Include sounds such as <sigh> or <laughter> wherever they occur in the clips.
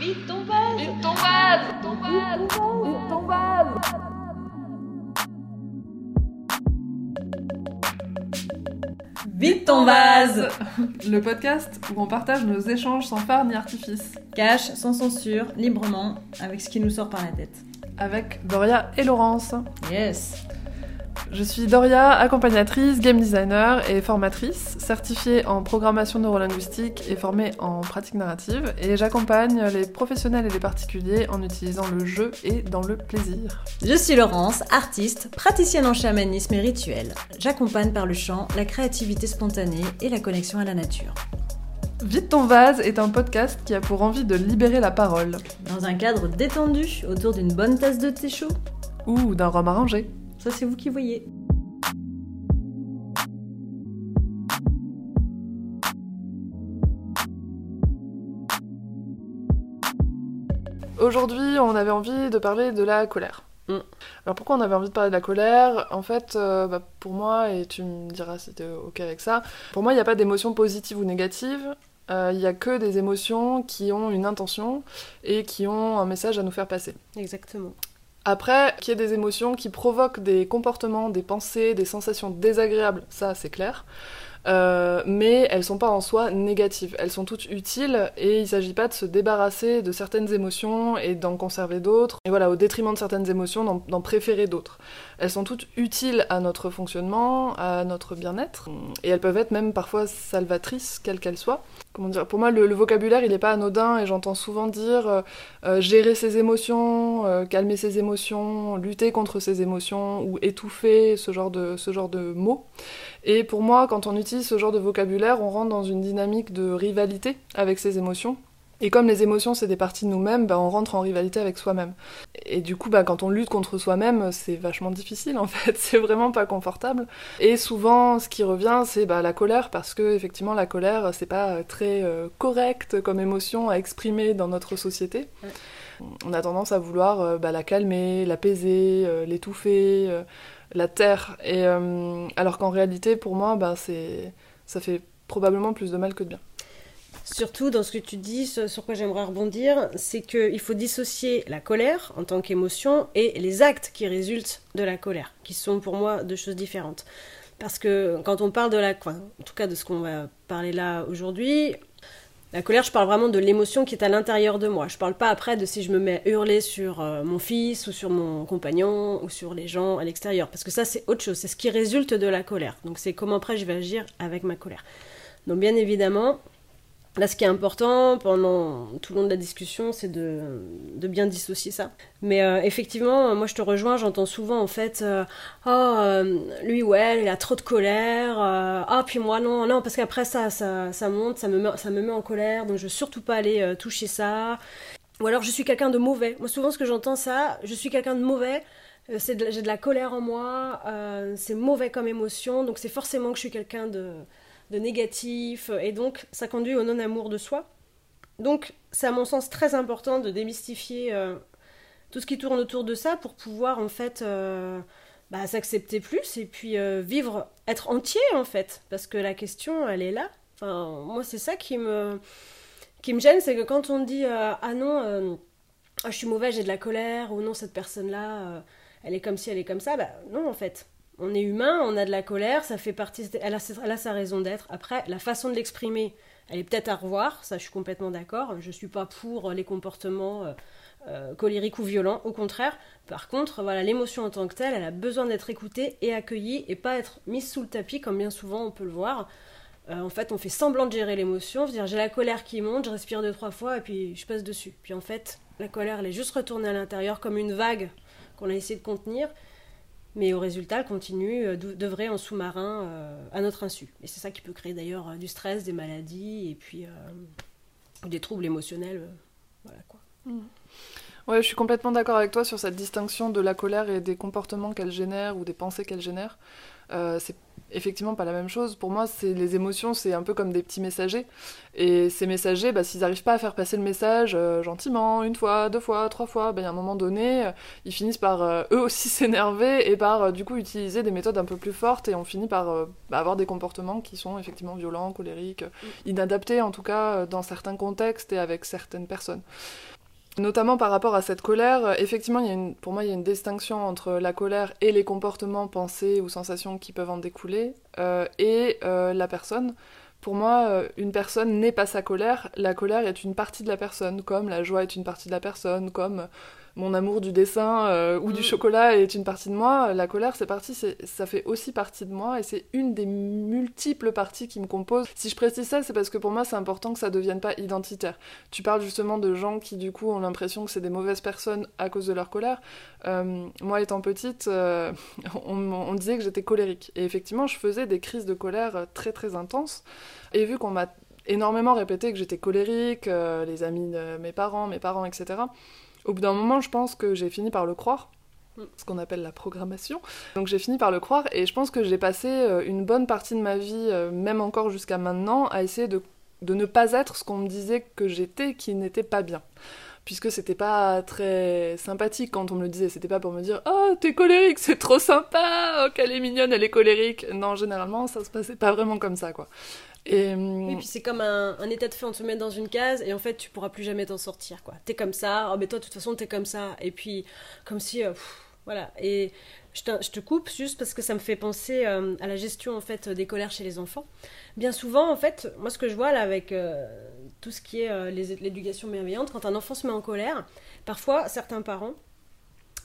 Vite ton vase Vite ton vase ton vase Vite ton vase Vite ton vase Le podcast où on partage nos échanges sans phare ni artifice. Cache, sans censure, librement, avec ce qui nous sort par la tête. Avec Doria et Laurence. Yes Je suis Doria, accompagnatrice, game designer et formatrice, certifiée en programmation neurolinguistique et formée en pratique narrative, et j'accompagne les professionnels et les particuliers en utilisant le jeu et dans le plaisir. Je suis Laurence, artiste, praticienne en chamanisme et rituel. J'accompagne par le chant la créativité spontanée et la connexion à la nature. Vite ton vase est un podcast qui a pour envie de libérer la parole. Dans un cadre détendu, autour d'une bonne tasse de thé chaud. Ou d'un rhum arrangé. Ça, c'est vous qui voyez. Aujourd'hui, on avait envie de parler de la colère. Mm. Alors pourquoi on avait envie de parler de la colère? En fait, euh, bah, pour moi, et tu me diras si t'es ok avec ça, pour moi, il n'y a pas d'émotions positives ou négatives. Euh, Il n'y a que des émotions qui ont une intention et qui ont un message à nous faire passer. Exactement. Après, qu'il y ait des émotions qui provoquent des comportements, des pensées, des sensations désagréables, ça c'est clair. Euh, mais elles sont pas en soi négatives. Elles sont toutes utiles et il s'agit pas de se débarrasser de certaines émotions et d'en conserver d'autres. Et voilà, au détriment de certaines émotions, d'en- d'en préférer d'autres. Elles sont toutes utiles à notre fonctionnement, à notre bien-être. Et elles peuvent être même parfois salvatrices, quelles qu'elles soient. Comment dire Pour moi, le, vocabulaire, il est pas anodin et j'entends souvent dire euh, euh, gérer ses émotions, euh, calmer ses émotions, lutter contre ses émotions ou étouffer, ce genre de, ce genre de mots. Et pour moi, quand on utilise ce genre de vocabulaire, on rentre dans une dynamique de rivalité avec ses émotions. Et comme les émotions, c'est des parties de nous-mêmes, bah, on rentre en rivalité avec soi-même. Et du coup, bah, quand on lutte contre soi-même, c'est vachement difficile en <laughs> fait, c'est vraiment pas confortable. Et souvent, ce qui revient, c'est bah, la colère, parce que effectivement, la colère, c'est pas très euh, correct comme émotion à exprimer dans notre société. Ouais. On a tendance à vouloir euh, bah, la calmer, l'apaiser, euh, l'étouffer, euh, la taire. Et, euh, alors qu'en réalité, pour moi, bah, c'est, ça fait probablement plus de mal que de bien. Surtout dans ce que tu dis, ce sur quoi j'aimerais rebondir, c'est qu'il faut dissocier la colère en tant qu'émotion et les actes qui résultent de la colère, qui sont pour moi deux choses différentes. Parce que quand on parle de la... enfin, en tout cas de ce qu'on va parler là aujourd'hui, la colère, je parle vraiment de l'émotion qui est à l'intérieur de moi. Je parle pas après de si je me mets à hurler sur euh, mon fils ou sur mon compagnon ou sur les gens à l'extérieur. Parce que ça, c'est autre chose. C'est ce qui résulte de la colère. Donc c'est comment après je vais agir avec ma colère. Donc bien évidemment, Là, ce qui est important pendant tout le long de la discussion, c'est de, bien dissocier ça. Mais euh, effectivement, moi je te rejoins, j'entends souvent en fait euh, Oh, euh, lui, ouais, il a trop de colère. euh, Ah, puis moi, non, non, parce qu'après ça, ça, monte, ça me, met, en colère, donc je veux surtout pas aller euh, toucher ça. Ou alors je suis quelqu'un de mauvais. Moi, souvent, ce que j'entends, ça, je suis quelqu'un de mauvais. euh, J'ai de la colère en moi, euh, c'est mauvais comme émotion, donc c'est forcément que je suis quelqu'un de, de négatif, et donc ça conduit au non-amour de soi. Donc c'est à mon sens très important de démystifier euh, tout ce qui tourne autour de ça pour pouvoir en fait euh, bah, s'accepter plus et puis euh, vivre, être entier en fait, parce que la question elle est là. Enfin, moi c'est ça qui me, qui me gêne, c'est que quand on dit ah non, ah, je suis mauvais, j'ai de la colère, ou non cette personne-là, euh, elle est comme ci, elle est comme ça, bah non en fait. On est humain, on a de la colère, ça fait partie, elle a, sa raison d'être. Après, la façon de l'exprimer, elle est peut-être à revoir, ça je suis complètement d'accord. Je suis pas pour les comportements euh, euh, colériques ou violents, au contraire. Par contre, voilà, l'émotion en tant que telle, elle a besoin d'être écoutée et accueillie et pas être mise sous le tapis comme bien souvent on peut le voir. Euh, en fait, on fait semblant de gérer l'émotion, dire j'ai la colère qui monte, je respire deux trois fois et puis je passe dessus. Puis en fait, la colère, elle est juste retournée à l'intérieur comme une vague qu'on a essayé de contenir mais au résultat, elle continue euh, d'œuvrer en sous-marin euh, à notre insu. Et c'est ça qui peut créer d'ailleurs euh, du stress, des maladies et puis des troubles émotionnels. voilà quoi. Ouais, je suis complètement d'accord avec toi sur cette distinction de la colère et des comportements qu'elle génère ou des pensées qu'elle génère. Euh, c'est effectivement pas la même chose. Pour moi, c'est les émotions, c'est un peu comme des petits messagers. Et ces messagers, bah, s'ils n'arrivent pas à faire passer le message euh, gentiment, une fois, deux fois, trois fois, bah, à un moment donné, euh, ils finissent par eux aussi <laughs> s'énerver et par du coup utiliser des méthodes un peu plus fortes et on finit par bah, avoir des comportemements qui sont effectivement violents, colériques, mm. inadaptés en tout cas dans certains contextes et avec certaines personnes. Notamment par rapport à cette colère, effectivement, il y a une, pour moi, il y a une distinction entre la colère et les comportements, pensées ou sensations qui peuvent en découler, et la personne. Pour moi, euh, une personne n'est pas sa colère. La colère est une partie de la personne, comme la joie est une partie de la personne, comme mon amour du dessin euh, ou du mm. chocolat est une partie de moi, la colère, c'est parti, ça fait aussi partie de moi et c'est une des multiples parties qui me composent. Si je précise ça, c'est parce que pour moi, c'est important que ça devienne pas identitaire. Tu parles justement de gens qui, du coup, ont l'impression que c'est des mauvaises personnes à cause de leur colère. Euh, moi, étant petite, euh, <laughs> on, on disait que j'étais colérique. Et effectivement, je faisais des crises de colère très très intenses. Et vu qu'on m'a énormément répété que j'étais colérique, les amis de mes parents, mes parents, etc., au bout d'un moment, je pense que j'ai fini par le croire mm. ce qu'on appelle la programmation. Donc j'ai fini par le croire et je pense que j'ai passé euh, une bonne partie de ma vie, euh, même encore jusqu'à maintenant, à essayer de, de ne pas être ce qu'on me disait que j'étais, qui n'était pas bien. Puisque c'était pas très sympathique quand on me le disait, c'était pas pour me dire Oh, t'es colérique, c'est trop sympa, oh, qu'elle est mignonne, elle est colérique. Non, généralement, ça se passait pas vraiment comme ça, quoi. Et, oui, puis c'est comme un, état de fait, on te met dans une case et en fait tu pourras plus jamais t'en sortir quoi. T'es comme ça, oh mais toi de toute façon t'es comme ça. Et puis comme si, euh, voilà. Et je te, coupe juste parce que ça me fait penser euh, à la gestion en fait des colères chez les enfants. Bien souvent en fait, moi ce que je vois là avec euh, tout ce qui est l'éducation bienveillante, quand un enfant se met en colère, parfois certains parents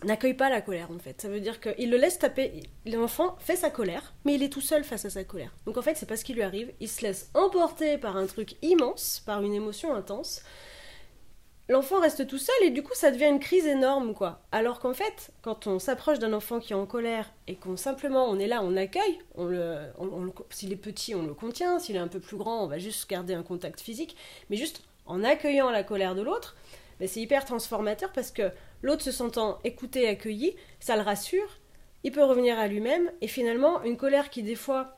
n'accueille pas la colère en fait. Ça veut dire qu'il le laisse taper. L'enfant fait sa colère, mais il est tout seul face à sa colère. Donc en fait, c'est pas ce qui lui arrive. Il se laisse emporter par un truc immense, par une émotion intense. L'enfant reste tout seul et du coup ça devient une crise énorme quoi. Alors qu'en fait, quand on s'approche d'un enfant qui est en colère et qu'on simplement on est là, on accueille, on le, s'il est petit on le contient, s'il est un peu plus grand on va juste garder un contact physique, mais juste en accueillant la colère de l'autre, ben, c'est hyper transformateur parce que L'autre se sentant écouté, accueilli, ça le rassure, il peut revenir à lui-même, et finalement, une colère qui des fois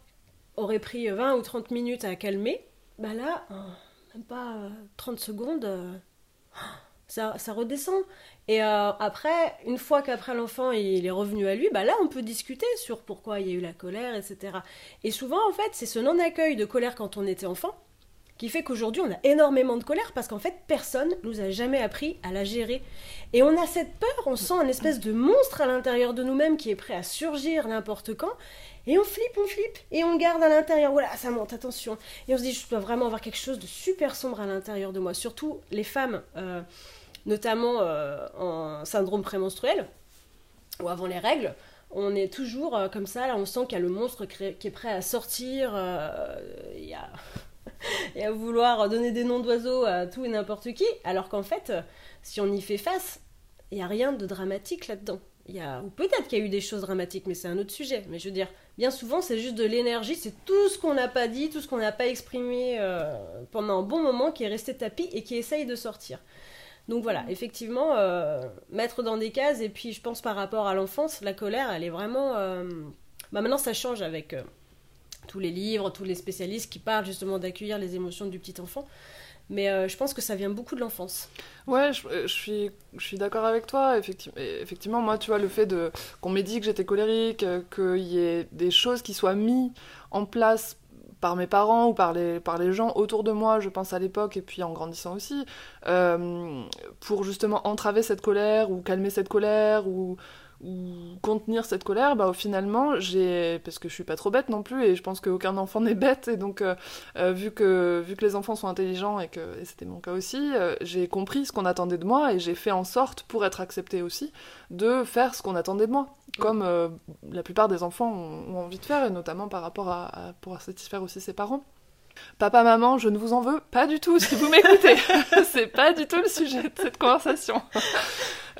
aurait pris 20 ou 30 minutes à calmer, bah là, même pas 30 secondes, euh, ça, ça redescend. Et euh, après, une fois qu'après l'enfant il est revenu à lui, bah là on peut discuter sur pourquoi il y a eu la colère, etc. Et souvent en fait, c'est ce non-accueil de colère quand on était enfant qui fait qu'aujourd'hui on a énormément de colère parce qu'en fait personne nous a jamais appris à la gérer. Et on a cette peur, on sent un espèce de monstre à l'intérieur de nous-mêmes qui est prêt à surgir n'importe quand. Et on flippe, on flippe, et on garde à l'intérieur. Voilà, ça monte, attention. Et on se dit, je dois vraiment avoir quelque chose de super sombre à l'intérieur de moi. Surtout les femmes, euh, notamment euh, en syndrome prémenstruel, ou avant les règles on est toujours euh, comme ça, là on sent qu'il y a le monstre qui est prêt à sortir, il y a <laughs> et à vouloir donner des noms d'oiseaux à tout et n'importe qui, alors qu'en fait, si on y fait face, il n'y a rien de dramatique là-dedans. Il y a, ou peut-être qu'il y a eu des choses dramatiques, mais c'est un autre sujet. Mais je veux dire, bien souvent, c'est juste de l'énergie, c'est tout ce qu'on n'a pas dit, tout ce qu'on n'a pas exprimé euh, pendant un bon moment qui est resté tapis et qui essaye de sortir. Donc voilà, effectivement, euh, mettre dans des cases, et puis je pense par rapport à l'enfance, la colère, elle est vraiment... Euh, bah maintenant, ça change avec tous les livres, tous les spécialistes qui parlent justement d'accueillir les émotions du petit enfant. Mais euh, je pense que ça vient beaucoup de l'enfance. Ouais, je, euh, suis, je suis d'accord avec toi. Effectivement, moi, tu vois, le fait de qu'on m'ait dit que j'étais colérique, euh, qu'il y ait des choses qui soient mises en place par mes parents ou par les, par les gens autour de moi, je pense à l'époque et puis en grandissant aussi, pour justement entraver cette colère ou calmer cette colère ou ou contenir cette colère, bah, finalement, j'ai. Parce que je suis pas trop bête non plus, et je pense qu'aucun enfant <laughs> n'est bête, et donc, euh, euh, vu, que, vu que les enfants sont intelligents, et que c'était mon cas aussi, euh, j'ai compris ce qu'on attendait de moi, et j'ai fait en sorte, pour être acceptée aussi, de faire ce qu'on attendait de moi, comme la plupart des enfants ont, envie de faire, et notamment par rapport à, à pour satisfaire aussi ses parents. Papa, maman, je ne vous en veux pas du tout si vous m'écoutez. <laughs> <laughs> c'est pas du tout le sujet de cette conversation.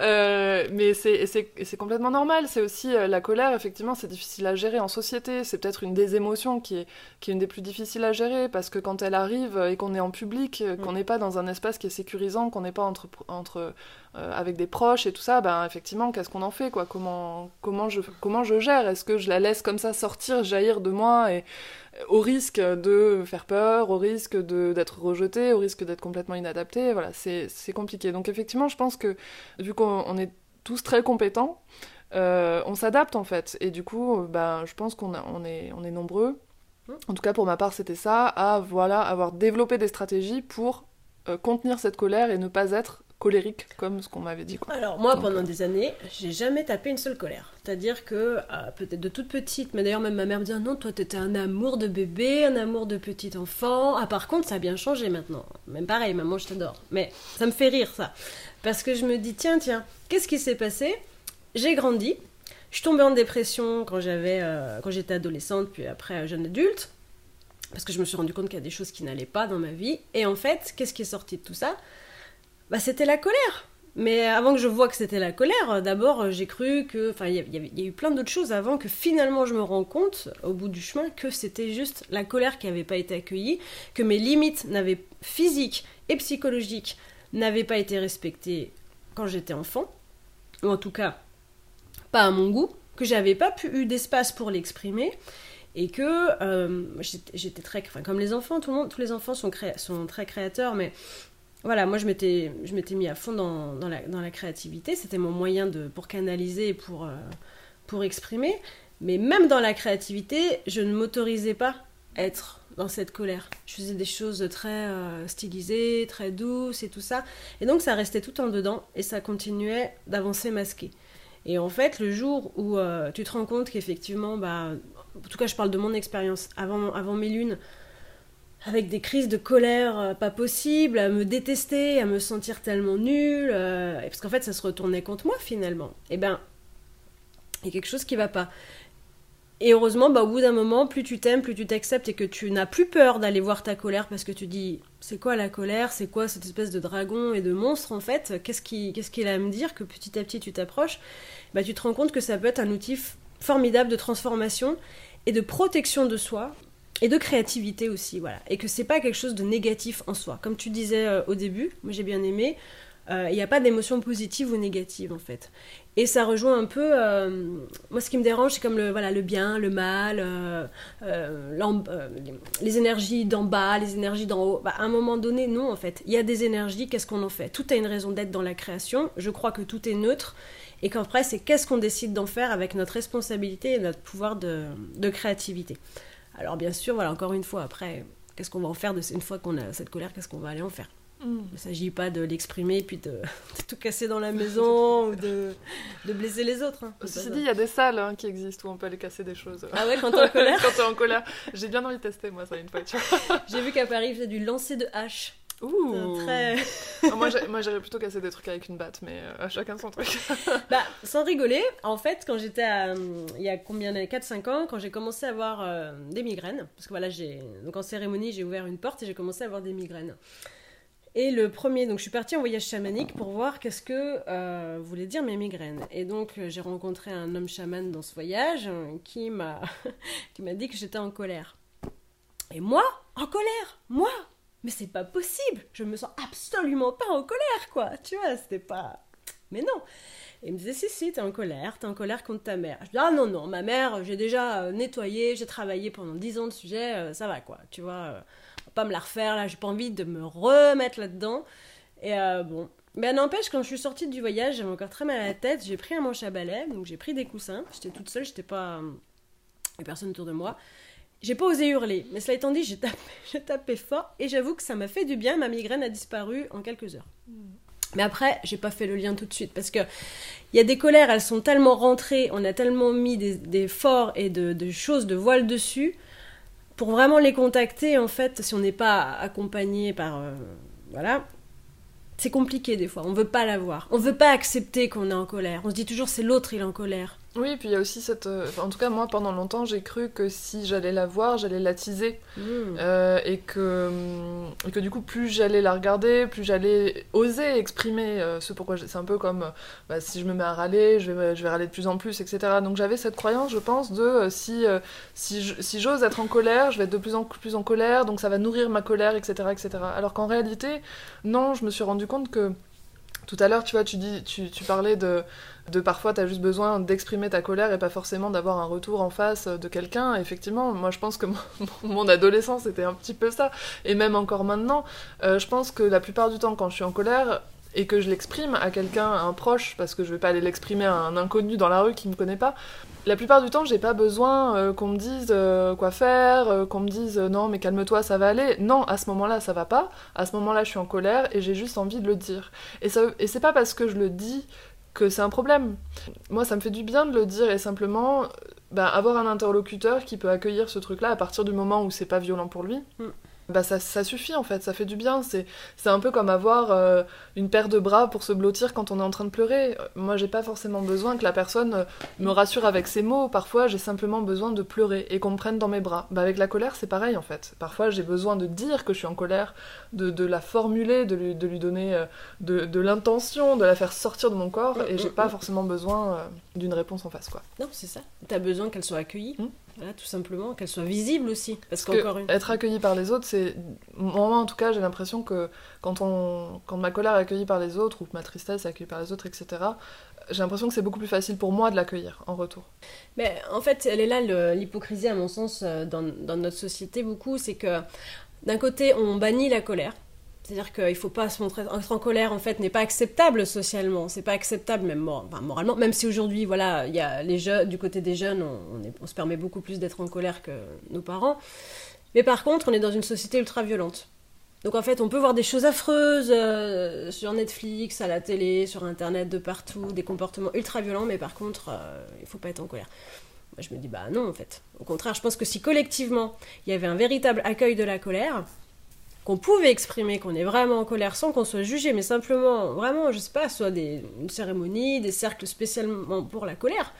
Euh, mais c'est complètement normal. C'est aussi euh, la colère, effectivement, c'est difficile à gérer en société. C'est peut-être une des émotions qui est, qui est une des plus difficiles à gérer parce que quand elle arrive euh, et qu'on est en public, qu'on Mm. n'est pas dans un espace qui est sécurisant, qu'on n'est pas entre, entre, euh, avec des proches et tout ça, ben effectivement, qu'est-ce qu'on en fait quoi? Comment, comment, je, comment je gère? Est-ce que je la laisse comme ça sortir, jaillir de moi et au risque de faire peur, au risque d'être rejetée, au risque d'être complètement inadaptée? Voilà, c'est c'est compliqué. Donc effectivement, je pense que vu qu'on on est tous très compétents, euh, on s'adapte en fait. Et du coup, euh, ben, je pense qu'on on est, on est nombreux. Mm. En tout cas, pour ma part, c'était ça, à voilà, avoir développé des stratégies pour euh, contenir cette colère et ne pas être colérique comme ce qu'on m'avait dit. Quoi. Alors moi, Donc, pendant euh, des années, j'ai jamais tapé une seule colère. C'est-à-dire que, euh, peut-être de toute petite, mais d'ailleurs même ma mère me dit, Ah non, toi t'étais un amour de bébé, un amour de petit enfant. Ah par contre, ça a bien changé maintenant. Même pareil, maman, je t'adore. Mais ça me fait rire ça. Parce que je me dis, tiens, tiens, qu'est-ce qui s'est passé? J'ai grandi. Je suis tombée en dépression quand j'avais, euh, quand j'étais adolescente, puis après euh, jeune adulte. Parce que je me suis rendu compte qu'il y a des choses qui n'allaient pas dans ma vie. Et en fait, qu'est-ce qui est sorti de tout ça? Bah c'était la colère. Mais avant que je vois que c'était la colère, euh, d'abord j'ai cru que. Enfin, il y, y a eu plein d'autres choses avant que finalement je me rends compte, au bout du chemin, que c'était juste la colère qui n'avait pas été accueillie, que mes limites n'avaient physiques et psychologiques n'avaient pas été respectées quand j'étais enfant, ou en tout cas pas à mon goût, que j'avais pas pu eu d'espace pour l'exprimer. Et que euh, j'étais très. Enfin, comme les enfants, tout le monde, tous les enfants sont très créateurs, mais voilà, moi je m'étais, je m'étais mis à fond dans, dans, la, dans la créativité, c'était mon moyen de, pour canaliser et pour, euh, pour exprimer. Mais même dans la créativité, je ne m'autorisais pas à être dans cette colère. Je faisais des choses très euh, stylisées, très douces et tout ça. Et donc ça restait tout en dedans et ça continuait d'avancer masqué. Et en fait, le jour où euh, tu te rends compte qu'effectivement, bah, en tout cas je parle de mon expérience avant, avant mes lunes, avec des crises de colère euh, pas possibles, à me détester, à me sentir tellement nulle, parce qu'en fait ça se retournait contre moi finalement. Et ben, il y a quelque chose qui va pas. Et heureusement, bah, au bout d'un moment, plus tu t'aimes, plus tu t'acceptes et que tu n'as plus peur d'aller voir ta colère parce que tu dis c'est quoi la colère, c'est quoi cette espèce de dragon et de monstre en fait, qu'est-ce qui- qu'est-ce qu'il a à me dire que petit à petit tu t'approches, bah, tu te rends compte que ça peut être un outil formidable de transformation et de protection de soi et de créativité aussi, voilà. Et que c'est pas quelque chose de négatif en soi. Comme tu disais euh, au début, moi j'ai bien aimé, il n'y a pas d'émotion positive ou négative en fait. Et ça rejoint un peu, euh, moi ce qui me dérange c'est comme le, voilà, le bien, le mal, euh, euh, euh, les énergies d'en bas, les énergies d'en haut. Bah, à un moment donné, non en fait. Il y a des énergies, qu'est-ce qu'on en fait? Tout a une raison d'être dans la création. Je crois que tout est neutre. Et qu'après, c'est qu'est-ce qu'on décide d'en faire avec notre responsabilité et notre pouvoir de, de créativité. Alors bien sûr, voilà, encore une fois, après, qu'est-ce qu'on va en faire de une fois qu'on a cette colère, qu'est-ce qu'on va aller en faire? Mm. Il ne s'agit pas de l'exprimer puis de, <laughs> de tout casser dans la maison ou de, de blesser les autres. hein. C'est Ceci dit, il y a des salles hein, qui existent où on peut aller casser des choses. Ah ouais, quand t'es en <laughs> colère Quand t'es en colère. J'ai bien envie de tester, moi, ça, une fois. <laughs> J'ai vu qu'à Paris, ils faisaient du lancer de hache. Ouh. Très... Ah, moi, j'irais plutôt casser des trucs avec une batte, mais euh, chacun son truc. Bah, sans rigoler, en fait, quand j'étais à, hum, il y a combien d'années 4-5 ans, quand j'ai commencé à avoir euh, des migraines, parce que voilà, j'ai, donc en cérémonie, j'ai ouvert une porte et j'ai commencé à avoir des migraines. Et le premier, donc je suis partie en voyage chamanique pour voir qu'est-ce que euh, voulaient dire mes migraines. Et donc euh, j'ai rencontré un homme chaman dans ce voyage euh, qui m'a, <laughs> qui m'a dit que j'étais en colère. Et moi, en colère, moi, mais c'est pas possible. Je me sens absolument pas en colère, quoi. Tu vois, c'était pas. Mais non. Il me disait, si, si, t'es en colère, t'es en colère contre ta mère. Je dis, ah non, non, ma mère, j'ai déjà nettoyé, j'ai travaillé pendant 10 ans de sujet, ça va quoi, tu vois, euh, pas me la refaire là, j'ai pas envie de me remettre là-dedans. Et euh, bon. Mais n'empêche, quand je suis sortie du voyage, j'avais encore très mal à la tête, j'ai pris un manche à balai, donc j'ai pris des coussins, j'étais toute seule, j'étais pas. euh, Il a personne autour de moi. J'ai pas osé hurler, mais cela étant dit, j'ai tapé, <laughs> j'ai tapé fort et j'avoue que ça m'a fait du bien, ma migraine a disparu en quelques heures. Mais après, j'ai pas fait le lien tout de suite parce que il y a des colères, elles sont tellement rentrées, on a tellement mis des, des forts et de, de choses, de voiles dessus, pour vraiment les contacter, en fait, si on n'est pas accompagné par. euh, voilà. C'est compliqué des fois, on veut pas l'avoir. On veut pas accepter qu'on est en colère. On se dit toujours c'est l'autre, il est en colère. Oui, puis il y a aussi cette. euh, enfin, en tout cas, moi, pendant longtemps, j'ai cru que si j'allais la voir, j'allais l'attiser. Mm. Euh, et, que, hum, et que du coup, plus j'allais la regarder, plus j'allais oser exprimer euh, ce pourquoi. C'est un peu comme euh, bah, si je me mets à râler, je vais, je vais râler de plus en plus, etc. Donc j'avais cette croyance, je pense, de euh, si, euh, si j'ose être en colère, je vais être de plus en plus en colère, donc ça va nourrir ma colère, etc. etc. Alors qu'en réalité, non, je me suis rendu compte que. Tout à l'heure, tu vois, tu, dis, tu, tu parlais de, de parfois, tu as juste besoin d'exprimer ta colère et pas forcément d'avoir un retour en face de quelqu'un. Effectivement, moi je pense que mon, <laughs> adolescence c'était un petit peu ça. Et même encore maintenant, euh, je pense que la plupart du temps, quand je suis en colère et que je l'exprime à quelqu'un, un proche, parce que je vais pas aller l'exprimer à un inconnu dans la rue qui me connaît pas, la plupart du temps, j'ai pas besoin euh, qu'on me dise euh, quoi faire, qu'on me dise non mais calme-toi, ça va aller. Non, à ce moment-là, ça va pas. À ce moment-là, je suis en colère et j'ai juste envie de le dire. Et, et c'est pas parce que je le dis que c'est un problème. Moi, ça me fait du bien de le dire et simplement euh, bah, avoir un interlocuteur qui peut accueillir ce truc-là à partir du moment où c'est pas violent pour lui. Mm. Bah ça, ça suffit en fait, ça fait du bien. C'est, c'est un peu comme avoir euh, une paire de bras pour se blottir quand on est en train de pleurer. Euh, Moi, j'ai pas forcément besoin que la personne euh, me rassure avec ses mots. Parfois, j'ai simplement besoin de pleurer et qu'on me prenne dans mes bras. Bah, avec la colère, c'est pareil en fait. Parfois, j'ai besoin de dire que je suis en colère, de, de la formuler, de lui, de lui donner euh, de, de l'intention, de la faire sortir de mon corps, et j'ai pas forcément besoin euh, d'une réponse en face quoi. Non, c'est ça. T'as besoin qu'elle soit accueillie. Mm. Voilà, tout simplement, qu'elle soit visible aussi. Parce Parce que qu'encore une. être accueilli par les autres, c'est. Moi, en tout cas, j'ai l'impression que quand, on... quand ma colère est accueillie par les autres, ou que ma tristesse est accueillie par les autres, etc., j'ai l'impression que c'est beaucoup plus facile pour moi de l'accueillir en retour. Mais en fait, elle est là l'hypocrisie, à mon sens, euh, dans, dans notre société beaucoup. C'est que d'un côté, on bannit la colère. C'est-à-dire qu'il ne faut pas se montrer être en colère, en fait, n'est pas acceptable socialement. C'est pas acceptable, même moralement. Même si aujourd'hui, voilà, il y a les jeunes, du côté des jeunes, on, se permet beaucoup plus d'être en colère que nos parents. Mais par contre, on est dans une société ultra violente. Donc en fait, on peut voir des choses affreuses euh, sur Netflix, à la télé, sur Internet, de partout, des comportements ultra violents, mais par contre, euh, il faut pas être en colère. Moi, je me dis, bah non, en fait. Au contraire, je pense que si collectivement, il y avait un véritable accueil de la colère, qu'on pouvait exprimer qu'on est vraiment en colère sans qu'on soit jugé, mais simplement, vraiment, je sais pas, soit des une cérémonie, des cercles spécialement pour la colère,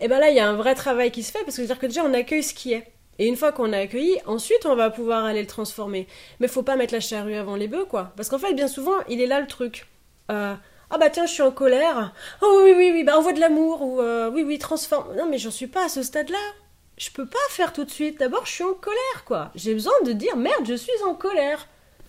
et ben là, il y a un vrai travail qui se fait, parce que c'est-à-dire que déjà, on accueille ce qui est. Et une fois qu'on a accueilli, ensuite, on va pouvoir aller le transformer. Mais faut pas mettre la charrue avant les bœufs, quoi. Parce qu'en fait, bien souvent, il est là le truc. Euh, ah bah tiens, je suis en colère. Oh oui, oui, oui, bah envoie de l'amour, ou euh, oui, oui, transforme. Non, mais j'en suis pas à ce stade-là. Je peux pas faire tout de suite. D'abord, je suis en colère, quoi. J'ai besoin de dire, merde, je suis en colère.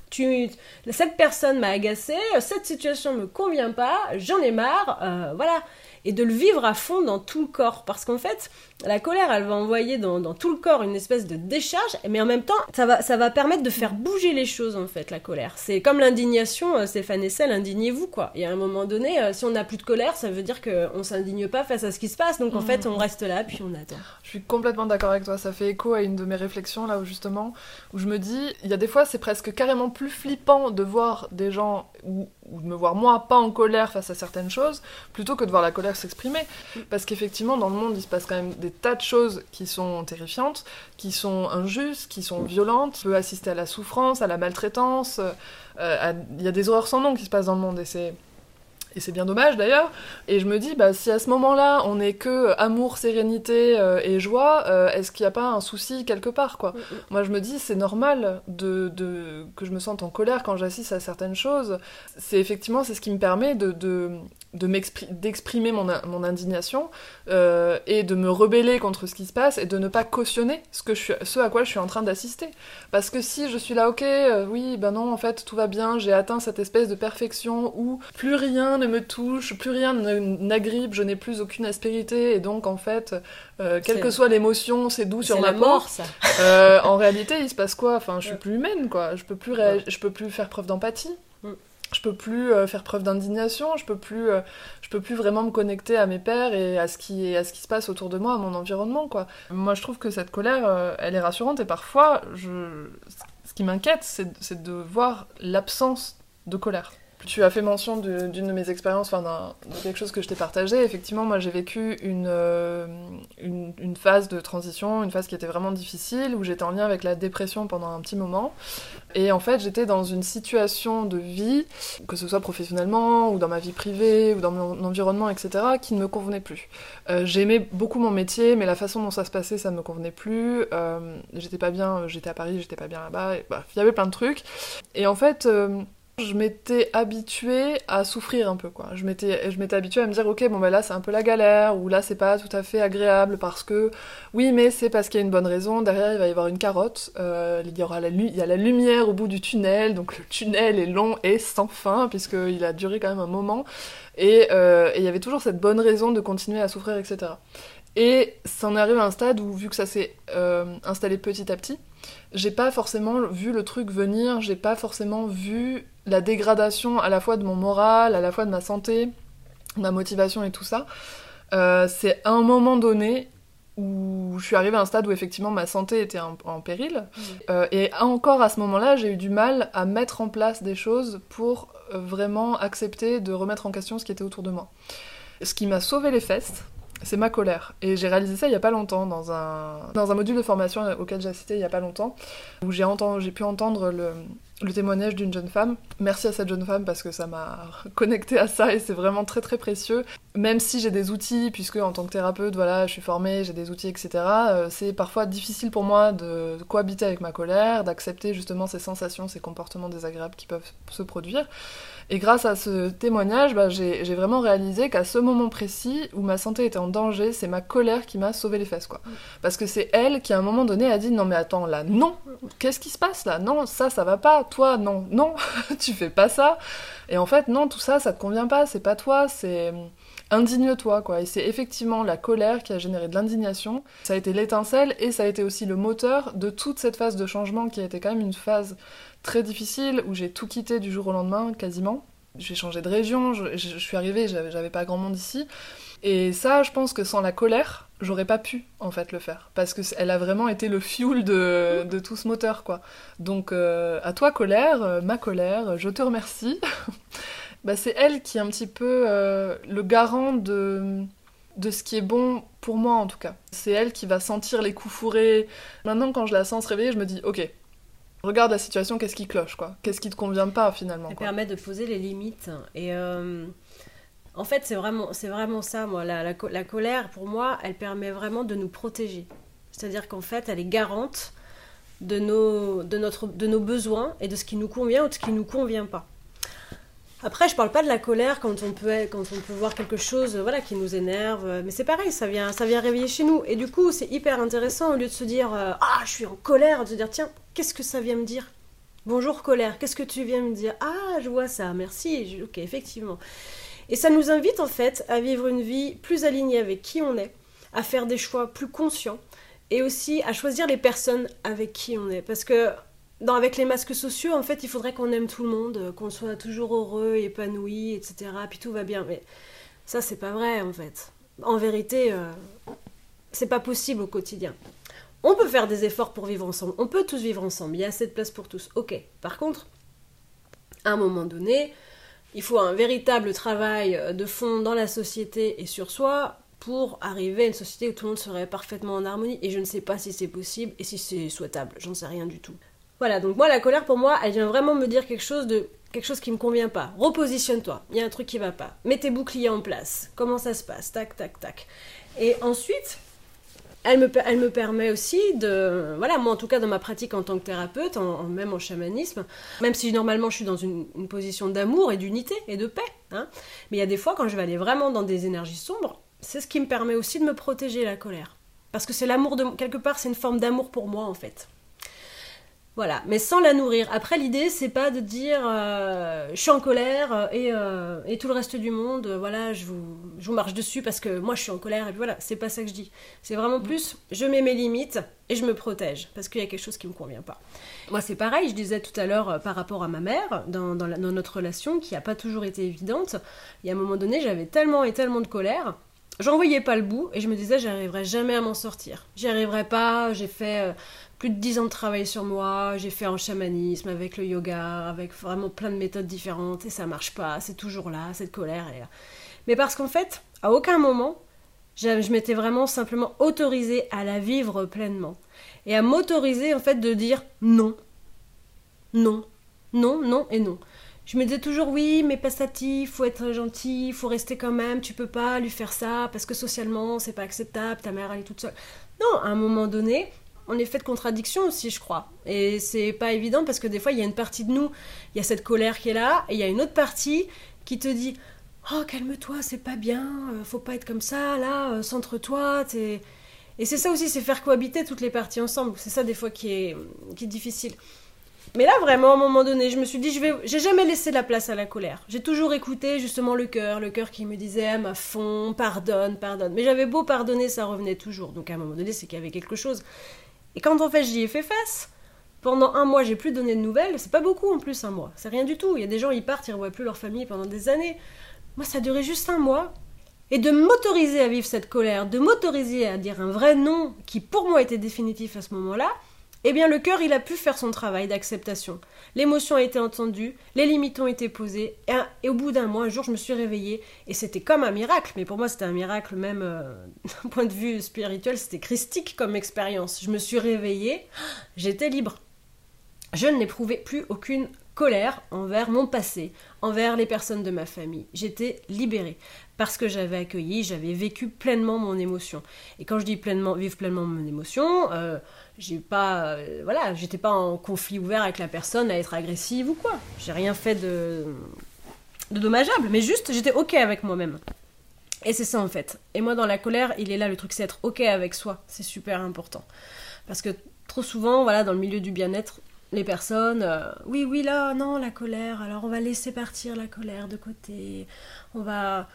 Tu, cette personne m'a agacé, cette situation me convient pas, j'en ai marre, euh, voilà. Et de le vivre à fond dans tout le corps. Parce qu'en fait, la colère, elle va envoyer dans, dans tout le corps une espèce de décharge, mais en même temps, ça va, ça va permettre de faire bouger les choses, en fait, la colère. C'est comme l'indignation, euh, Stéphane Essel, indignez-vous, quoi. Et à un moment donné, euh, si on n'a plus de colère, ça veut dire qu'on s'indigne pas face à ce qui se passe. Donc en fait, on reste là, puis on attend. Je suis complètement d'accord avec toi, ça fait écho à une de mes réflexions là où justement, où je me dis, il y a des fois c'est presque carrément plus flippant de voir des gens, ou, ou de me voir moi pas en colère face à certaines choses, plutôt que de voir la colère s'exprimer. Parce qu'effectivement dans le monde il se passe quand même des tas de choses qui sont terrifiantes, qui sont injustes, qui sont violentes, on peut assister à la souffrance, à la maltraitance, euh, il y a des horreurs sans nom qui se passent dans le monde et c'est... Et c'est bien dommage d'ailleurs. Et je me dis, bah, si à ce moment-là, on n'est que amour, sérénité euh, et joie, euh, est-ce qu'il n'y a pas un souci quelque part, quoi? Moi, je me dis, c'est normal de, de- que je me sente en colère quand j'assiste à certaines choses. C'est effectivement, c'est ce qui me permet de, de, de d'exprimer mon, mon indignation euh, et de me rebeller contre ce qui se passe et de ne pas cautionner ce, que je suis, ce à quoi je suis en train d'assister. Parce que si je suis là, ok, euh, oui, ben non, en fait, tout va bien, j'ai atteint cette espèce de perfection où plus rien ne me touche, plus rien n'agrippe, je n'ai plus aucune aspérité, et donc, en fait, euh, quelle que soit l'émotion, c'est doux sur ma la peau. mort, ça. En réalité, il se passe quoi? Enfin, je suis Ouais. plus humaine, quoi. Je peux plus, je peux plus faire preuve d'empathie. Mm. Je peux plus euh, faire preuve d'indignation. Je peux plus, euh, je peux plus vraiment me connecter à mes pères et à ce qui, à ce qui se passe autour de moi, à mon environnement, quoi. Moi, je trouve que cette colère, euh, elle est rassurante et parfois, ce qui m'inquiète, c'est de voir l'absence de colère. Tu as fait mention d'une de, mes expériences, enfin de quelque chose que je t'ai partagé. Effectivement, moi j'ai vécu une, euh, une, une, phase de transition, une phase qui était vraiment difficile, où j'étais en lien avec la dépression pendant un petit moment. Et en fait, j'étais dans une situation de vie, que ce soit professionnellement, ou dans ma vie privée, ou dans mon environnement, etc., qui ne me convenait plus. Euh, J'aimais beaucoup mon métier, mais la façon dont ça se passait, ça ne me convenait plus. Euh, j'étais pas bien, j'étais à Paris, j'étais pas bien là-bas. Il y avait plein de trucs. Et en fait... Euh, je m'étais habituée à souffrir un peu. Je m'étais je habituée à me dire OK, bon ben là c'est un peu la galère ou là c'est pas tout à fait agréable parce que oui, mais c'est parce qu'il y a une bonne raison, derrière il va y avoir une carotte, euh, il y aura la il y a la lumière au bout du tunnel, donc le tunnel est long et sans fin puisqu'il a duré quand même un moment euh, et il y avait toujours cette bonne raison de continuer à souffrir etc. Et ça en arrive à un stade où vu que ça s'est euh, installé petit à petit, j'ai pas forcément vu le truc venir, j'ai pas forcément vu la dégradation à la fois de mon moral, à la fois de ma santé, ma motivation et tout ça. Euh, c'est à un moment donné où je suis arrivée à un stade où effectivement ma santé était en, péril. Mmh. Euh, et encore à ce moment-là, j'ai eu du mal à mettre en place des choses pour vraiment accepter de remettre en question ce qui était autour de moi. Ce qui m'a sauvé les fesses, c'est ma colère. Et j'ai réalisé ça il y a pas longtemps dans un, dans un module de formation auquel j'ai assisté il y a pas longtemps, où j'ai, pu entendre le, le témoignage d'une jeune femme. Merci à cette jeune femme parce que ça m'a <laughs> connecté à ça et c'est vraiment très très précieux. Même si j'ai des outils, puisque en tant que thérapeute, voilà, je suis formée, j'ai des outils, etc. Euh, c'est parfois difficile pour moi de cohabiter avec ma colère, d'accepter justement ces sensations, ces comportements désagréables qui peuvent se produire. Et grâce à ce témoignage, bah, j'ai vraiment réalisé qu'à ce moment précis où ma santé était en danger, c'est ma colère qui m'a sauvé les fesses, quoi. Parce que c'est elle qui, à un moment donné, a dit non mais attends là, non, qu'est-ce qui se passe là? Non, ça, ça va pas. Toi, non, non, <laughs> tu fais pas ça. Et en fait, non, tout ça, ça te convient pas. C'est pas toi. C'est indigne-toi, quoi. Et c'est effectivement la colère qui a généré de l'indignation. Ça a été l'étincelle et ça a été aussi le moteur de toute cette phase de changement qui a été quand même une phase très difficile où j'ai tout quitté du jour au lendemain, quasiment. J'ai changé de région, je, suis arrivée, j'avais pas grand monde ici. Et ça, je pense que sans la colère, j'aurais pas pu en fait le faire parce que elle a vraiment été le fuel de, de tout ce moteur quoi. Donc euh, à toi colère, euh, ma colère, je te remercie. <laughs> bah, c'est elle qui est un petit peu euh, le garant de de ce qui est bon pour moi en tout cas. C'est elle qui va sentir les coups fourrés. Maintenant quand je la sens se réveiller, je me dis OK, regarde la situation, qu'est-ce qui cloche, quoi Qu'est-ce qui te convient pas finalement Ça permet de poser les limites. Et euh, en fait, c'est vraiment, c'est vraiment ça, moi. La, la, colère, pour moi, elle permet vraiment de nous protéger. C'est-à-dire qu'en fait, elle est garante de nos, de, notre, de nos besoins et de ce qui nous convient ou de ce qui nous convient pas. Après, je parle pas de la colère quand on peut, quand on peut voir quelque chose voilà, qui nous énerve, mais c'est pareil, ça vient, ça vient réveiller chez nous. Et du coup, c'est hyper intéressant, au lieu de se dire euh, Ah, je suis en colère, de se dire Tiens, qu'est-ce que ça vient me dire? Bonjour colère, qu'est-ce que tu viens me dire? Ah, je vois ça, merci, ok, effectivement. Et ça nous invite en fait à vivre une vie plus alignée avec qui on est, à faire des choix plus conscients et aussi à choisir les personnes avec qui on est. Parce que dans, avec les masques sociaux, en fait, il faudrait qu'on aime tout le monde, qu'on soit toujours heureux, épanoui, etc. Puis tout va bien. Mais ça, c'est pas vrai, en fait. En vérité, euh, c'est pas possible au quotidien. On peut faire des efforts pour vivre ensemble. On peut tous vivre ensemble. Il y a assez de place pour tous. Ok. Par contre, à un moment donné, il faut un véritable travail de fond dans la société et sur soi pour arriver à une société où tout le monde serait parfaitement en harmonie. Et je ne sais pas si c'est possible et si c'est souhaitable. J'en sais rien du tout. Voilà, donc moi, la colère, pour moi, elle vient vraiment me dire quelque chose de quelque chose qui me convient pas. Repositionne-toi, il y a un truc qui va pas. Mets tes boucliers en place. Comment ça se passe? Tac, tac, tac. Et ensuite, elle me, elle me permet aussi de, voilà, moi en tout cas dans ma pratique en tant que thérapeute, même en chamanisme, même si normalement je suis dans une, position d'amour et d'unité et de paix, hein, mais il y a des fois quand je vais aller vraiment dans des énergies sombres, c'est ce qui me permet aussi de me protéger la colère. Parce que c'est l'amour de, quelque part, c'est une forme d'amour pour moi en fait. Voilà, mais sans la nourrir. Après, l'idée, c'est pas de dire euh, je suis en colère euh, euh, et, tout le reste du monde, voilà, je vous, je vous, marche dessus parce que moi je suis en colère et puis voilà, c'est pas ça que je dis. C'est vraiment plus je mets mes limites et je me protège parce qu'il y a quelque chose qui me convient pas. Moi, c'est pareil, je disais tout à l'heure par rapport à ma mère, dans, dans, notre relation qui a pas toujours été évidente. Il y a un moment donné, j'avais tellement et tellement de colère J'en voyais pas le bout et je me disais j'arriverai jamais à m'en sortir. J'y arriverai pas, j'ai fait plus de 10 ans de travail sur moi, j'ai fait en chamanisme, avec le yoga, avec vraiment plein de méthodes différentes, et ça marche pas, c'est toujours là, cette colère, elle est là. Mais parce qu'en fait, à aucun moment, je, m'étais vraiment simplement autorisée à la vivre pleinement. Et à m'autoriser, en fait, de dire non. Non. Non, non et non. Je me disais toujours oui, mais il faut être gentil, faut rester quand même, tu peux pas lui faire ça parce que socialement c'est pas acceptable, ta mère elle est toute seule. Non, à un moment donné, on est fait de contradictions aussi, je crois. Et c'est pas évident parce que des fois il y a une partie de nous, il y a cette colère qui est là, et il y a une autre partie qui te dit Oh, calme-toi, c'est pas bien, euh, faut pas être comme ça, là, euh, centre-toi. Et c'est ça aussi, c'est faire cohabiter toutes les parties ensemble. C'est ça des fois qui est, qui est difficile. Mais là, vraiment, à un moment donné, je me suis dit, je vais, j'ai jamais laissé la place à la colère. J'ai toujours écouté justement le cœur, le cœur qui me disait, à ma fond, pardonne, pardonne. Mais j'avais beau pardonner, ça revenait toujours. Donc à un moment donné, c'est qu'il y avait quelque chose. Et quand en fait j'y ai fait face, pendant un mois, j'ai plus donné de nouvelles. C'est pas beaucoup en plus, un mois. C'est rien du tout. Il y a des gens, ils partent, ils revoient plus leur famille pendant des années. Moi, ça a duré juste un mois. Et de m'autoriser à vivre cette colère, de m'autoriser à dire un vrai non qui pour moi était définitif à ce moment-là, eh bien, le cœur, il a pu faire son travail d'acceptation. L'émotion a été entendue, les limites ont été posées, et, au bout d'un mois, un jour, je me suis réveillée, et c'était comme un miracle, mais pour moi, c'était un miracle même euh, <laughs> d'un point de vue spirituel, c'était christique comme expérience. Je me suis réveillée, <gasps> j'étais libre. Je n'éprouvais plus aucune colère envers mon passé, envers les personnes de ma famille. J'étais libérée parce que j'avais accueilli, j'avais vécu pleinement mon émotion. Et quand je dis pleinement, vivre pleinement mon émotion, euh, j'ai pas, euh, voilà, j'étais pas en conflit ouvert avec la personne à être agressive ou quoi. J'ai rien fait de, dommageable, mais juste j'étais ok avec moi-même. Et c'est ça en fait. Et moi dans la colère, il est là le truc, c'est être ok avec soi. C'est super important. Parce que trop souvent, voilà, dans le milieu du bien-être, les personnes, euh, oui, oui, là, non, la colère, alors on va laisser partir la colère de côté, on va,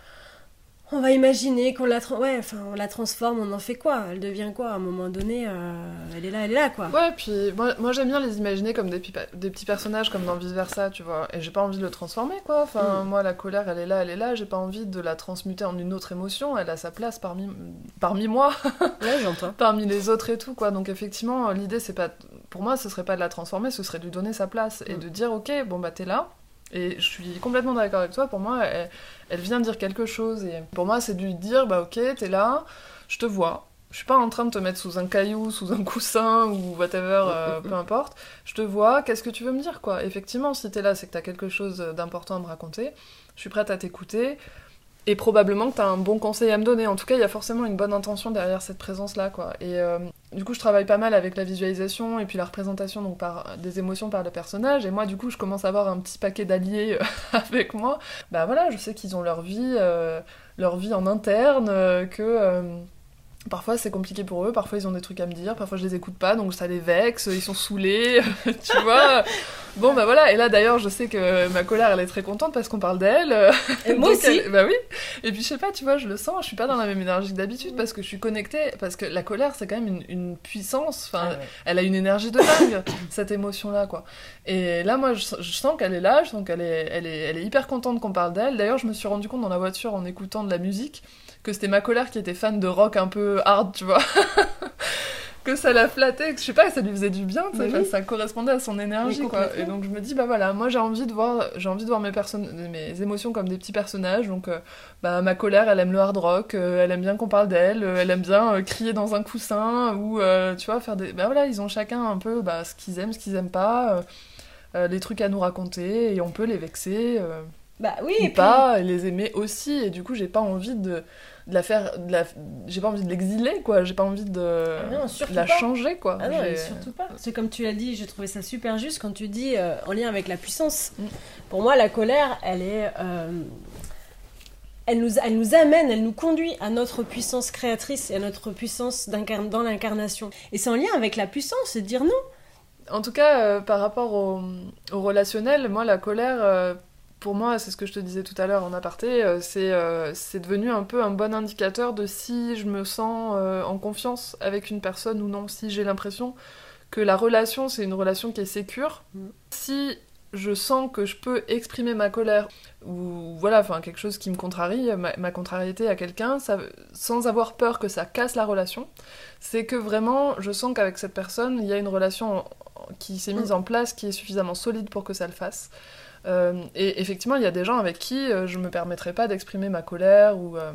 on va imaginer qu'on la, ouais, enfin, on la transforme, on en fait quoi? Elle devient quoi? À un moment donné, euh, elle est là, elle est là, quoi. Ouais, puis moi, moi j'aime bien les imaginer comme des, des, petits personnages, comme dans Vice Versa, tu vois. Et j'ai pas envie de le transformer, quoi. Enfin, mm. moi, la colère, elle est là, elle est là. J'ai pas envie de la transmuter en une autre émotion. Elle a sa place parmi, parmi moi. <laughs> ouais, j'entends. parmi les autres et tout, quoi. Donc, effectivement, l'idée, c'est pas. Pour moi, ce serait pas de la transformer, ce serait de lui donner sa place et mm. de dire, ok, bon, bah, t'es là et je suis complètement d'accord avec toi. Pour moi, elle, vient dire quelque chose. Et pour moi, c'est de lui dire bah ok, t'es là, je te vois. Je suis pas en train de te mettre sous un caillou, sous un <laughs> coussin ou whatever, euh, <laughs> peu importe. Je te vois, qu'est-ce que tu veux me dire quoi? Effectivement, si t'es là, c'est que t'as quelque chose d'important à me raconter. Je suis prête à t'écouter. Et probablement que tu as un bon conseil à me donner. En tout cas, il y a forcément une bonne intention derrière cette présence-là, quoi. Et euh, du coup, je travaille pas mal avec la visualisation et puis la représentation donc par des émotions par le personnage. Et moi, du coup, je commence à avoir un petit paquet d'alliés euh, <laughs> avec moi. Bah voilà, je sais qu'ils ont leur vie, euh, leur vie en interne, que Parfois c'est compliqué pour eux, parfois ils ont des trucs à me dire, parfois je les écoute pas, donc ça les vexe, ils sont saoulés, <laughs> tu <laughs> vois. Bon bah voilà, et là d'ailleurs je sais que ma colère elle est très contente parce qu'on parle d'elle. Et moi <laughs> aussi. Bah oui. Et puis je sais pas, tu vois, je le sens, je suis pas dans la même énergie que d'habitude parce que je suis connectée, parce que la colère c'est quand même une, puissance, enfin ah elle a une énergie de dingue, cette émotion là quoi. Et là moi je, sens qu'elle est là, je sens qu'elle est, elle est, elle est hyper contente qu'on parle d'elle. D'ailleurs je me suis rendu compte dans la voiture en écoutant de la musique que c'était ma colère qui était fan de rock un peu hard, tu vois. <laughs> que ça la flattait, que je sais pas, ça lui faisait du bien, ça correspondait à son énergie, quoi. Et donc je me dis, bah voilà, moi j'ai envie de voir, j'ai envie de voir mes, mes émotions comme des petits personnages, donc euh, bah ma colère, elle aime le hard rock, euh, elle aime bien qu'on parle d'elle, euh, elle aime bien crier dans un coussin, ou tu vois, faire des... Bah voilà, ils ont chacun un peu bah, ce qu'ils aiment, ce qu'ils aiment pas, les trucs à nous raconter, et on peut les vexer. bah oui, ou pas, et les aimer aussi, et du coup j'ai pas envie de de la faire de la... j'ai pas envie de l'exiler quoi j'ai pas envie de, ah la changer quoi ah non, surtout pas c'est comme tu l'as dit j'ai trouvé ça super juste quand tu dis euh, en lien avec la puissance mm. pour moi la colère elle est euh, elle nous, elle nous amène, elle nous conduit à notre puissance créatrice et à notre puissance dans l'incarnation. Et c'est en lien avec la puissance, c'est de dire non. En tout cas, euh, par rapport au, au, relationnel, moi, la colère, pour moi, c'est ce que je te disais tout à l'heure en aparté, euh, euh, c'est devenu un peu un bon indicateur de si je me sens euh, en confiance avec une personne ou non, si j'ai l'impression que la relation, c'est une relation qui est sécure. Mm. Si je sens que je peux exprimer ma colère ou voilà, enfin quelque chose qui me contrarie, ma, contrariété à quelqu'un, sans avoir peur que ça casse la relation, c'est que vraiment je sens qu'avec cette personne, il y a une relation qui s'est mise mm. en place, qui est suffisamment solide pour que ça le fasse. Euh, et effectivement, il y a des gens avec qui euh, je me permettrai pas d'exprimer ma colère ou, euh,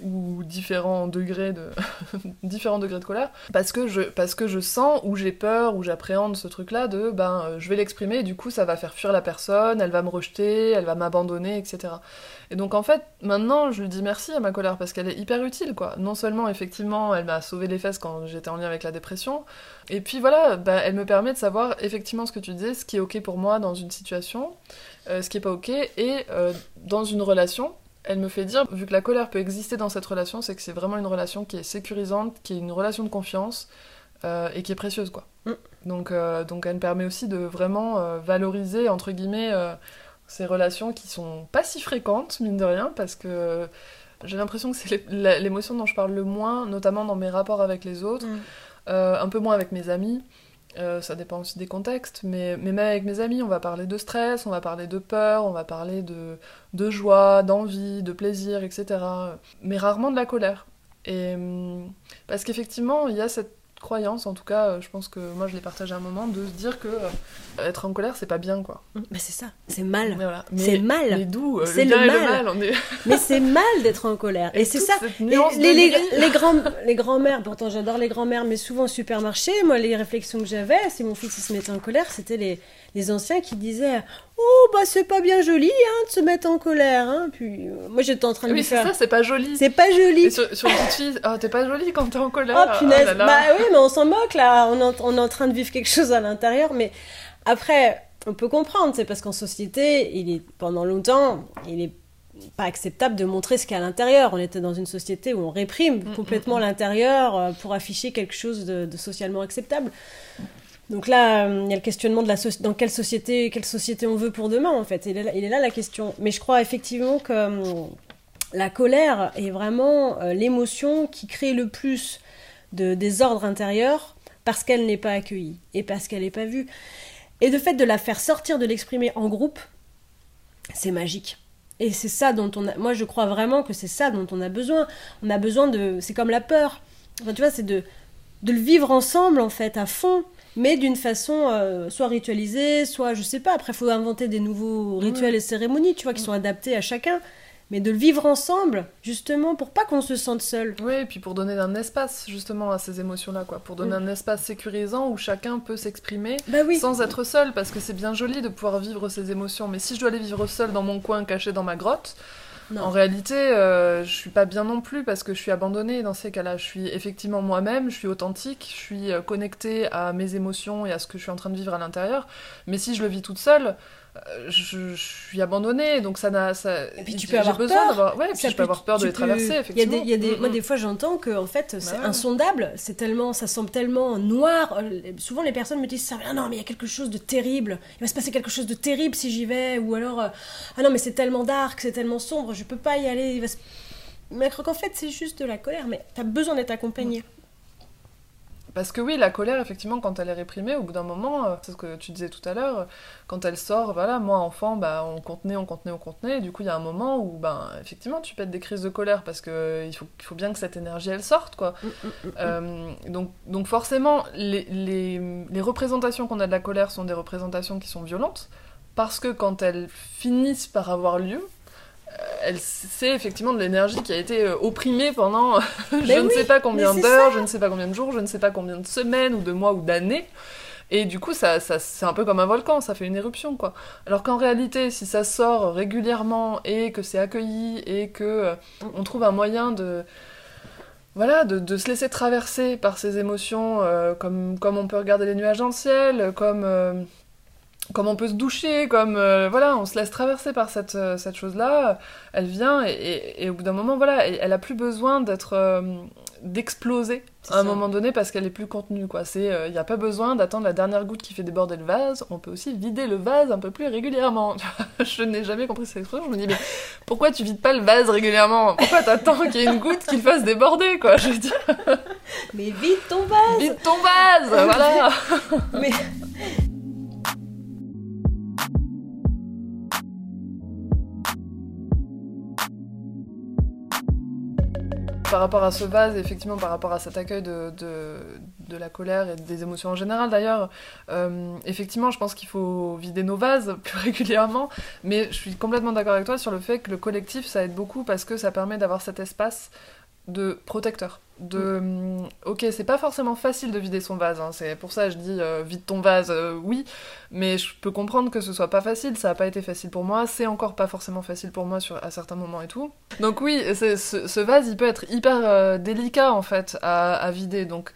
ou différents degrés de <laughs> différents degrés de colère parce que je parce que je sens ou j'ai peur ou j'appréhende ce truc là de ben euh, je vais l'exprimer et du coup ça va faire fuir la personne elle va me rejeter elle va m'abandonner etc et donc en fait maintenant je lui dis merci à ma colère parce qu'elle est hyper utile quoi. Non seulement effectivement elle m'a sauvé les fesses quand j'étais en lien avec la dépression et puis voilà ben, elle me permet de savoir effectivement ce que tu disais ce qui est ok pour moi dans une situation euh, ce qui est pas ok et euh, dans une relation elle me fait dire, vu que la colère peut exister dans cette relation, c'est que c'est vraiment une relation qui est sécurisante, qui est une relation de confiance euh, et qui est précieuse, quoi. Mm. Donc, euh, donc elle me permet aussi de vraiment euh, valoriser, entre guillemets, ces relations qui sont pas si fréquentes, mine de rien, parce que j'ai l'impression que c'est l'émotion dont je parle le moins, notamment dans mes rapports avec les autres, mm. un peu moins avec mes amis. Euh, ça dépend aussi des contextes, mais, mais, même avec mes amis, on va parler de stress, on va parler de peur, on va parler de, de joie, d'envie, de plaisir, etc. Mais rarement de la colère. Et hum, parce qu'effectivement, il y a cette croyance, en tout cas, euh, je pense que moi je l'ai partagé à un moment, de se dire que euh, être en colère c'est pas bien quoi. Mais c'est ça, c'est mal. c'est mal. Mais d'où C'est le, mal. <laughs> mais c'est mal d'être en colère. Et, c'est ça. les, les, les, grands, les grands-mères, pourtant j'adore les grands-mères, mais souvent au supermarché, moi les réflexions que j'avais, si mon fils se mettait en colère, c'était les, les anciens qui disaient Oh, bah c'est pas bien joli hein, de se mettre en colère. Hein. Puis euh, moi j'étais en train de oui, lui faire. c'est ça, c'est pas joli. C'est pas joli. sur, sur une petite fille, oh, t'es pas jolie quand t'es en colère. Oh punaise, oh bah oui, mais on s'en moque là. On, on est en train de vivre quelque chose à l'intérieur. Mais après, on peut comprendre, c'est parce qu'en société, il est pendant longtemps, il est pas acceptable de montrer ce qu'il y a à l'intérieur. On était dans une société où on réprime mm, mm, complètement mm. l'intérieur euh, pour afficher quelque chose de, de socialement acceptable. Donc là, euh, il y a le questionnement de la dans quelle société, quelle société on veut pour demain, en fait. Il est là, il est là la question. Mais je crois effectivement que euh, la colère est vraiment euh, l'émotion qui crée le plus de désordre intérieur parce qu'elle n'est pas accueillie et parce qu'elle n'est pas vue. Et de fait de la faire sortir, de l'exprimer en groupe, c'est magique. Et c'est ça dont on a. Moi, je crois vraiment que c'est ça dont on a besoin. On a besoin de. C'est comme la peur. Enfin, tu vois, c'est de, de le vivre ensemble, en fait, à fond mais d'une façon euh, soit ritualisée, soit je sais pas. Après, il faut inventer des nouveaux rituels et cérémonies, tu vois, qui sont adaptés à chacun. Mais de le vivre ensemble, justement, pour pas qu'on se sente seul. Oui, et puis pour donner un espace, justement, à ces émotions-là, quoi. Pour donner un espace sécurisant où chacun peut s'exprimer bah oui. sans être seul, parce que c'est bien joli de pouvoir vivre ces émotions. Mais si je dois les vivre seul dans mon coin, caché dans ma grotte, en réalité, euh, je suis pas bien non plus parce que je suis abandonnée dans ces cas-là. Je suis effectivement moi-même, je suis authentique, je suis euh, connectée à mes émotions et à ce que je suis en train de vivre à l'intérieur. Mais si je le vis toute seule, euh, je, suis abandonnée, donc ça n'a. Ça... Et puis tu peux avoir peur. Ouais, puis je peux avoir peur de les traverser, effectivement. Y a des, Moi, des fois, j'entends que en fait, c'est bah insondable, c'est tellement, ça semble tellement noir. Souvent, les personnes me disent ça, ah non, mais il y a quelque chose de terrible, il va se passer quelque chose de terrible si j'y vais, ou alors, euh, ah non, mais c'est tellement dark, c'est tellement sombre, je peux pas y aller. Il va Mais qu'en fait, c'est juste de la colère, mais t'as besoin d'être accompagné. Parce que oui, la colère, effectivement, quand elle est réprimée, au bout d'un moment, euh, c'est ce que tu disais tout à l'heure, quand elle sort, voilà, moi, enfant, bah, on contenait, on contenait, on contenait, et du coup, il y a un moment où, ben, effectivement, tu pètes des crises de colère, parce que il faut, il faut bien que cette énergie, elle sorte, quoi. Mm, mm, mm, euh, donc, donc, forcément, les, les, les représentations qu'on a de la colère sont des représentations qui sont violentes, parce que quand elles finissent par avoir lieu, elle c'est effectivement de l'énergie qui a été euh, opprimée pendant <laughs> je ne sais pas combien d'heures, je ne sais pas combien de jours, je ne sais pas combien de semaines ou de mois ou d'années. Et du coup, ça, ça c'est un peu comme un volcan, ça fait une éruption, quoi. Alors qu'en réalité, si ça sort régulièrement et que c'est accueilli et que euh, on trouve un moyen de voilà, de, de, se laisser traverser par ces émotions, euh, comme, comme on peut regarder les nuages dans le ciel, comme comme on peut se doucher, comme euh, voilà, on se laisse traverser par cette, euh, cette chose-là, elle vient et, et, au bout d'un moment, voilà, elle, a plus besoin d'être euh, d'exploser à un moment donné parce qu'elle est plus contenue, quoi. C'est, il n'y a pas besoin d'attendre la dernière goutte qui fait déborder le vase. On peut aussi vider le vase un peu plus régulièrement. <laughs> je n'ai jamais compris cette expression. Je me dis mais pourquoi tu vides pas le vase régulièrement? Pourquoi t'attends qu'il y ait une goutte qui le fasse déborder, quoi? Je veux dire. mais vide ton vase. Vide ton vase, voilà. <laughs> mais par rapport à ce vase, effectivement, par rapport à cet accueil de, la colère et des émotions en général d'ailleurs, euh, effectivement, je pense qu'il faut vider nos vases <laughs> plus régulièrement, mais je suis complètement d'accord avec toi sur le fait que le collectif, ça aide beaucoup parce que ça permet d'avoir cet espace de protecteur. De, mm. ok, c'est pas forcément facile de vider son vase, hein, c'est pour ça que je dis euh, vide ton vase, euh, oui, mais je peux comprendre que ce soit pas facile, ça a pas été facile pour moi, c'est encore pas forcément facile pour moi sur, à certains moments et tout. Donc oui, ce, ce, vase il peut être hyper euh, délicat en fait à, à vider, donc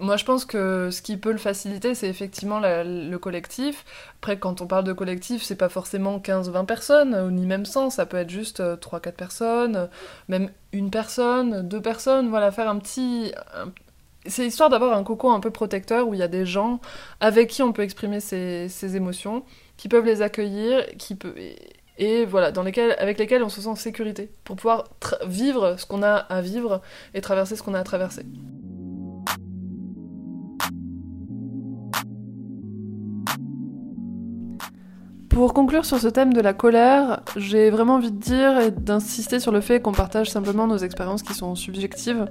moi, je pense que ce qui peut le faciliter, c'est effectivement le collectif. Après, quand on parle de collectif, c'est pas forcément 15-20 personnes, ni même 100, ça peut être juste 3-4 euh, personnes, même une personne, deux personnes, voilà, faire un petit... C'est histoire d'avoir un coco un peu protecteur où il y a des gens avec qui on peut exprimer ses, émotions, qui peuvent les accueillir, qui peut... et voilà, dans lesquels, avec lesquels on se sent en sécurité, pour pouvoir vivre ce qu'on a à vivre et traverser ce qu'on a à traverser. Pour conclure sur ce thème de la colère, j'ai vraiment envie de dire et d'insister sur le fait qu'on partage simplement nos expériences qui sont subjectives,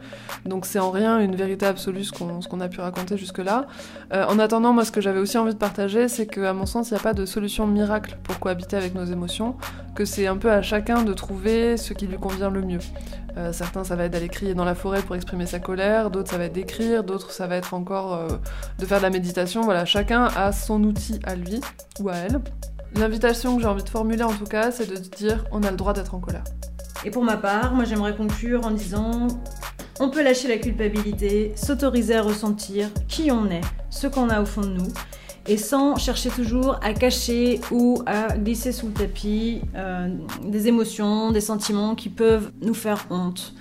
donc c'est en rien une vérité absolue ce qu'on a pu raconter jusque-là. Euh, en attendant, moi ce que j'avais aussi envie de partager, c'est qu'à mon sens, il n'y a pas de solution miracle pour cohabiter avec nos émotions, que c'est un peu à chacun de trouver ce qui lui convient le mieux. Euh, certains, ça va être d'aller crier dans la forêt pour exprimer sa colère, d'autres, ça va être d'écrire, d'autres, ça va être encore euh, de faire de la méditation. Voilà, chacun a son outil à lui ou à elle. L'invitation que j'ai envie de formuler en tout cas, c'est de dire on a le droit d'être en colère. Et pour ma part, moi j'aimerais conclure en disant on peut lâcher la culpabilité, s'autoriser à ressentir qui on est, ce qu'on a au fond de nous, et sans chercher toujours à cacher ou à glisser sous le tapis euh, des émotions, des sentiments qui peuvent nous faire honte.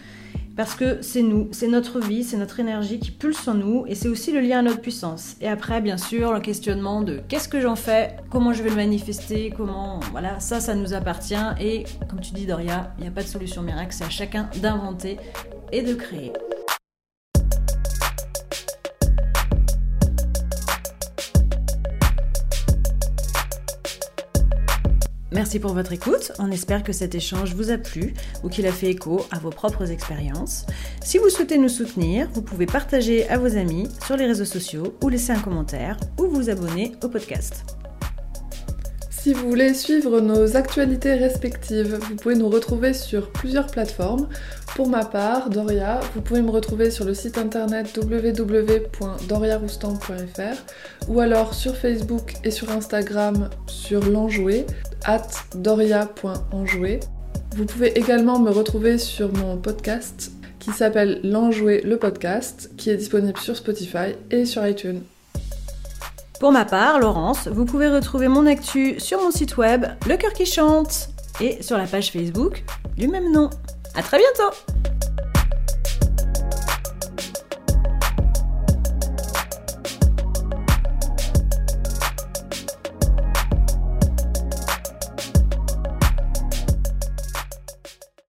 Parce que c'est nous, c'est notre vie, c'est notre énergie qui pulse en nous et c'est aussi le lien à notre puissance. Et après, bien sûr, le questionnement de qu'est-ce que j'en fais, comment je vais le manifester, comment. Voilà, ça, ça nous appartient. Et comme tu dis, Doria, il n'y a pas de solution miracle, c'est à chacun d'inventer et de créer. Merci pour votre écoute. On espère que cet échange vous a plu ou qu'il a fait écho à vos propres expériences. Si vous souhaitez nous soutenir, vous pouvez partager à vos amis sur les réseaux sociaux ou laisser un commentaire ou vous abonner au podcast. Si vous voulez suivre nos actualités respectives, vous pouvez nous retrouver sur plusieurs plateformes. Pour ma part, Doria, vous pouvez me retrouver sur le site internet www.doriaroustan.fr ou alors sur Facebook et sur Instagram sur l'enjoué at doria.enjoué. Vous pouvez également me retrouver sur mon podcast qui s'appelle L'Enjoué le podcast, qui est disponible sur Spotify et sur iTunes. Pour ma part, Laurence, vous pouvez retrouver mon actu sur mon site web Le Cœur qui chante et sur la page Facebook du même nom. À très bientôt